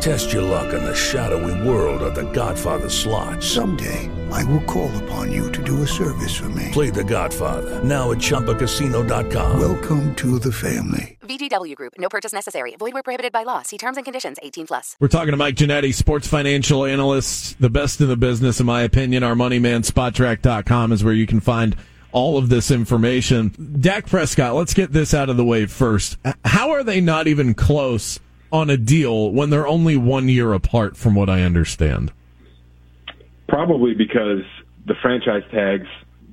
Test your luck in the shadowy world of The Godfather slot. Someday, I will call upon you to do a service for me. Play The Godfather now at ChumbaCasino.com. Welcome to the family. VGW Group. No purchase necessary. Void where prohibited by law. See terms and conditions. 18 plus. We're talking to Mike Ginnitti, sports financial analyst, the best in the business, in my opinion. Our money man, Spotrac.com is where you can find all of this information. Dak Prescott, let's get this out of the way first. How are they not even close on a deal when they're only one year apart, from what I understand? Probably because the franchise tags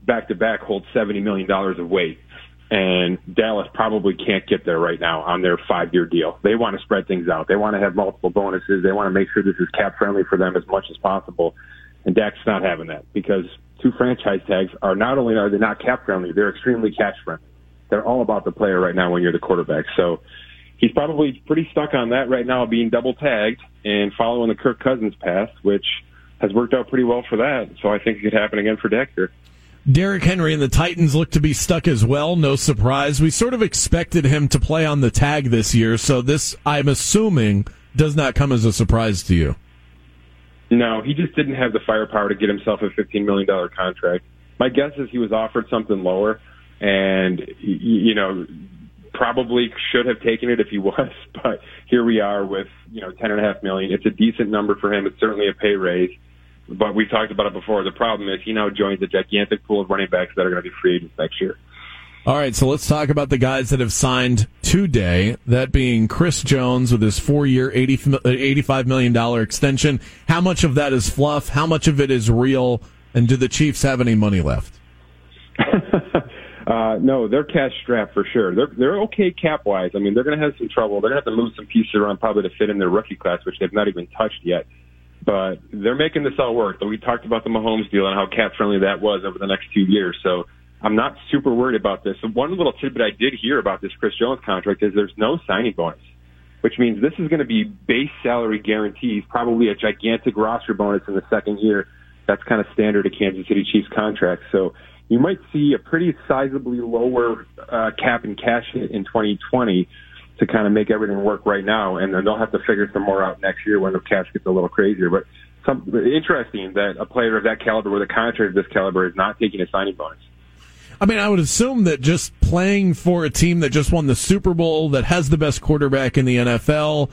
back to back hold $70 million of weight. And Dallas probably can't get there right now on their five year deal. They want to spread things out. They want to have multiple bonuses. They want to make sure this is cap friendly for them as much as possible. And Dak's not having that because two franchise tags are not only are they not cap friendly, they're extremely cash friendly. They're all about the player right now when you're the quarterback. So he's probably pretty stuck on that right now, being double tagged and following the Kirk Cousins path, which has worked out pretty well for that. So I think it could happen again for Dak here. Derrick Henry and the Titans look to be stuck as well. No surprise. We sort of expected him to play on the tag this year, so this, I'm assuming, does not come as a surprise to you. No, he just didn't have the firepower to get himself a $15 million contract. My guess is he was offered something lower, and, you know, probably should have taken it if he was, but here we are with, you know, ten and a half million. It's a decent number for him. It's certainly a pay raise. But we talked about it before. The problem is he now joins a gigantic pool of running backs that are going to be free agents next year. All right, so let's talk about the guys that have signed today. That being Chris Jones with his four-year, $85 million extension. How much of that is fluff? How much of it is real? And do the Chiefs have any money left? Uh, no, they're cash strapped for sure. They're they're okay cap wise. I mean, they're going to have some trouble. They're going to have to move some pieces around probably to fit in their rookie class, which they've not even touched yet. But they're making this all work. We talked about the Mahomes deal and how cap friendly that was over the next two years. So I'm not super worried about this. One little tidbit I did hear about this Chris Jones contract is there's no signing bonus, which means this is going to be base salary guarantees, probably a gigantic roster bonus in the second year. That's kind of standard of Kansas City Chiefs contracts. So you might see a pretty sizably lower uh, cap and cash hit in 2020 to kind of make everything work right now, and then they'll have to figure some more out next year when the cash gets a little crazier. But some interesting that a player of that caliber with a contract of this caliber is not taking a signing bonus. I mean, I would assume that just playing for a team that just won the Super Bowl, that has the best quarterback in the NFL,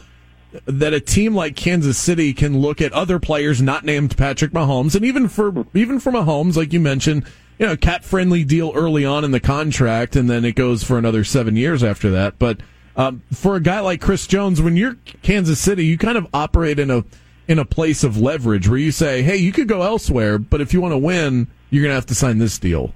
that a team like Kansas City can look at other players not named Patrick Mahomes, and even for even for Mahomes, like you mentioned, you know, cap friendly deal early on in the contract, and then it goes for another seven years after that. But um, for a guy like Chris Jones, when you're Kansas City, you kind of operate in a in a place of leverage where you say, "Hey, you could go elsewhere, but if you want to win, you're going to have to sign this deal."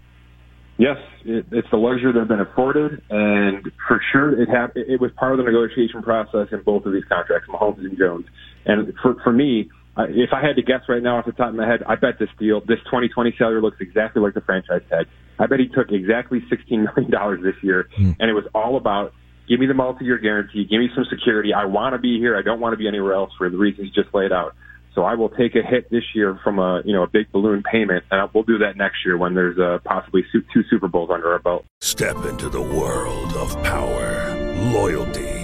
Yes, it, it's the luxury they've been afforded, and for sure, it ha- it was part of the negotiation process in both of these contracts, Mahomes and Jones. And for for me, if I had to guess right now off the top of my head, I bet this deal, this 2020 seller looks exactly like the franchise tag. I bet he took exactly $16 million this year, mm. and it was all about give me the multi-year guarantee, give me some security. I want to be here. I don't want to be anywhere else for the reasons you just laid out. So I will take a hit this year from a you know a big balloon payment, and we'll do that next year when there's uh, possibly two Super Bowls under our belt. Step into the world of power, loyalty